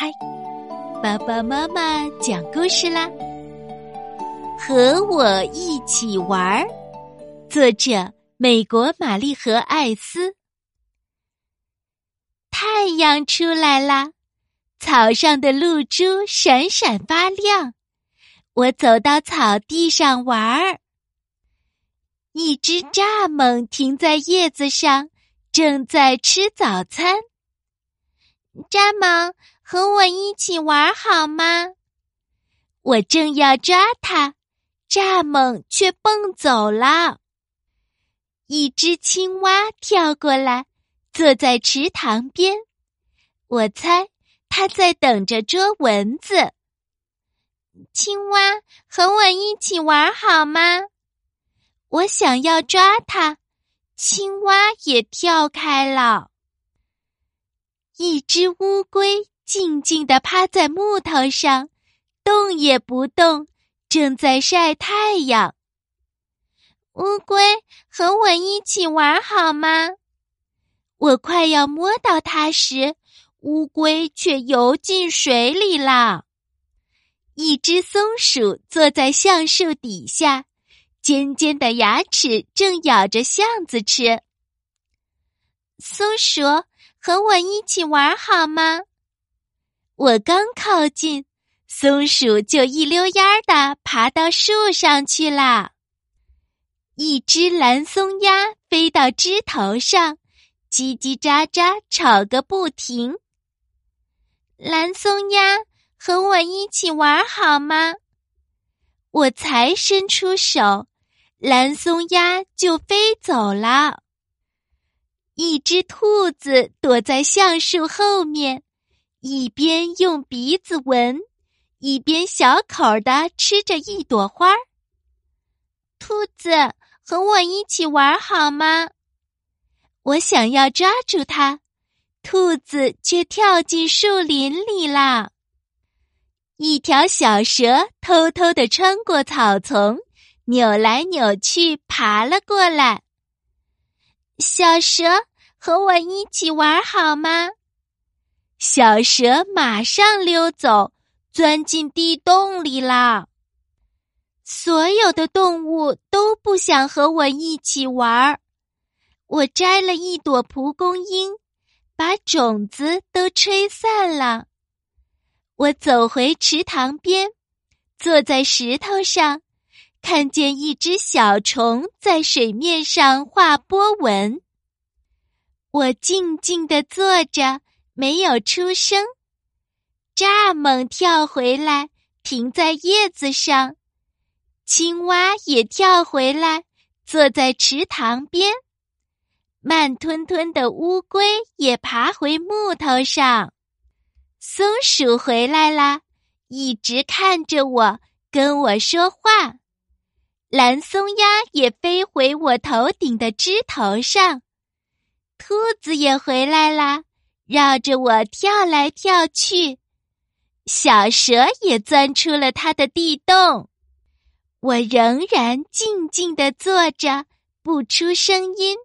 嗨，爸爸妈妈讲故事啦！和我一起玩儿，作者美国玛丽和艾斯。太阳出来啦，草上的露珠闪闪发亮。我走到草地上玩儿，一只蚱蜢停在叶子上，正在吃早餐。蚱蜢，和我一起玩好吗？我正要抓它，蚱蜢却蹦走了。一只青蛙跳过来，坐在池塘边。我猜它在等着捉蚊子。青蛙，和我一起玩好吗？我想要抓它，青蛙也跳开了。一只乌龟静静地趴在木头上，动也不动，正在晒太阳。乌龟，和我一起玩好吗？我快要摸到它时，乌龟却游进水里了。一只松鼠坐在橡树底下，尖尖的牙齿正咬着橡子吃。松鼠。和我一起玩好吗？我刚靠近，松鼠就一溜烟儿的爬到树上去了。一只蓝松鸦飞到枝头上，叽叽喳喳吵个不停。蓝松鸦，和我一起玩好吗？我才伸出手，蓝松鸦就飞走了。一只兔子躲在橡树后面，一边用鼻子闻，一边小口的吃着一朵花。兔子，和我一起玩好吗？我想要抓住它，兔子却跳进树林里了。一条小蛇偷偷的穿过草丛，扭来扭去爬了过来。小蛇。和我一起玩好吗？小蛇马上溜走，钻进地洞里啦。所有的动物都不想和我一起玩。我摘了一朵蒲公英，把种子都吹散了。我走回池塘边，坐在石头上，看见一只小虫在水面上画波纹。我静静地坐着，没有出声。蚱蜢跳回来，停在叶子上；青蛙也跳回来，坐在池塘边。慢吞吞的乌龟也爬回木头上。松鼠回来啦，一直看着我，跟我说话。蓝松鸦也飞回我头顶的枝头上。兔子也回来啦，绕着我跳来跳去。小蛇也钻出了它的地洞。我仍然静静地坐着，不出声音，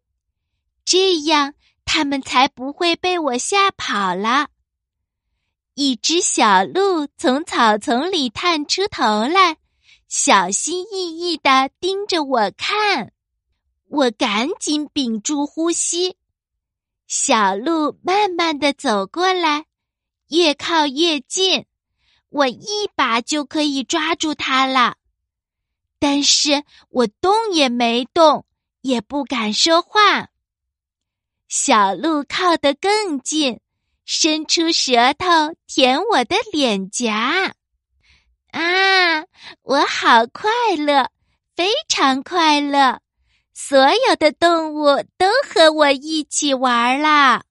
这样它们才不会被我吓跑了。一只小鹿从草丛里探出头来，小心翼翼地盯着我看。我赶紧屏住呼吸。小鹿慢慢的走过来，越靠越近，我一把就可以抓住它了。但是我动也没动，也不敢说话。小鹿靠得更近，伸出舌头舔我的脸颊。啊，我好快乐，非常快乐。所有的动物都和我一起玩儿啦。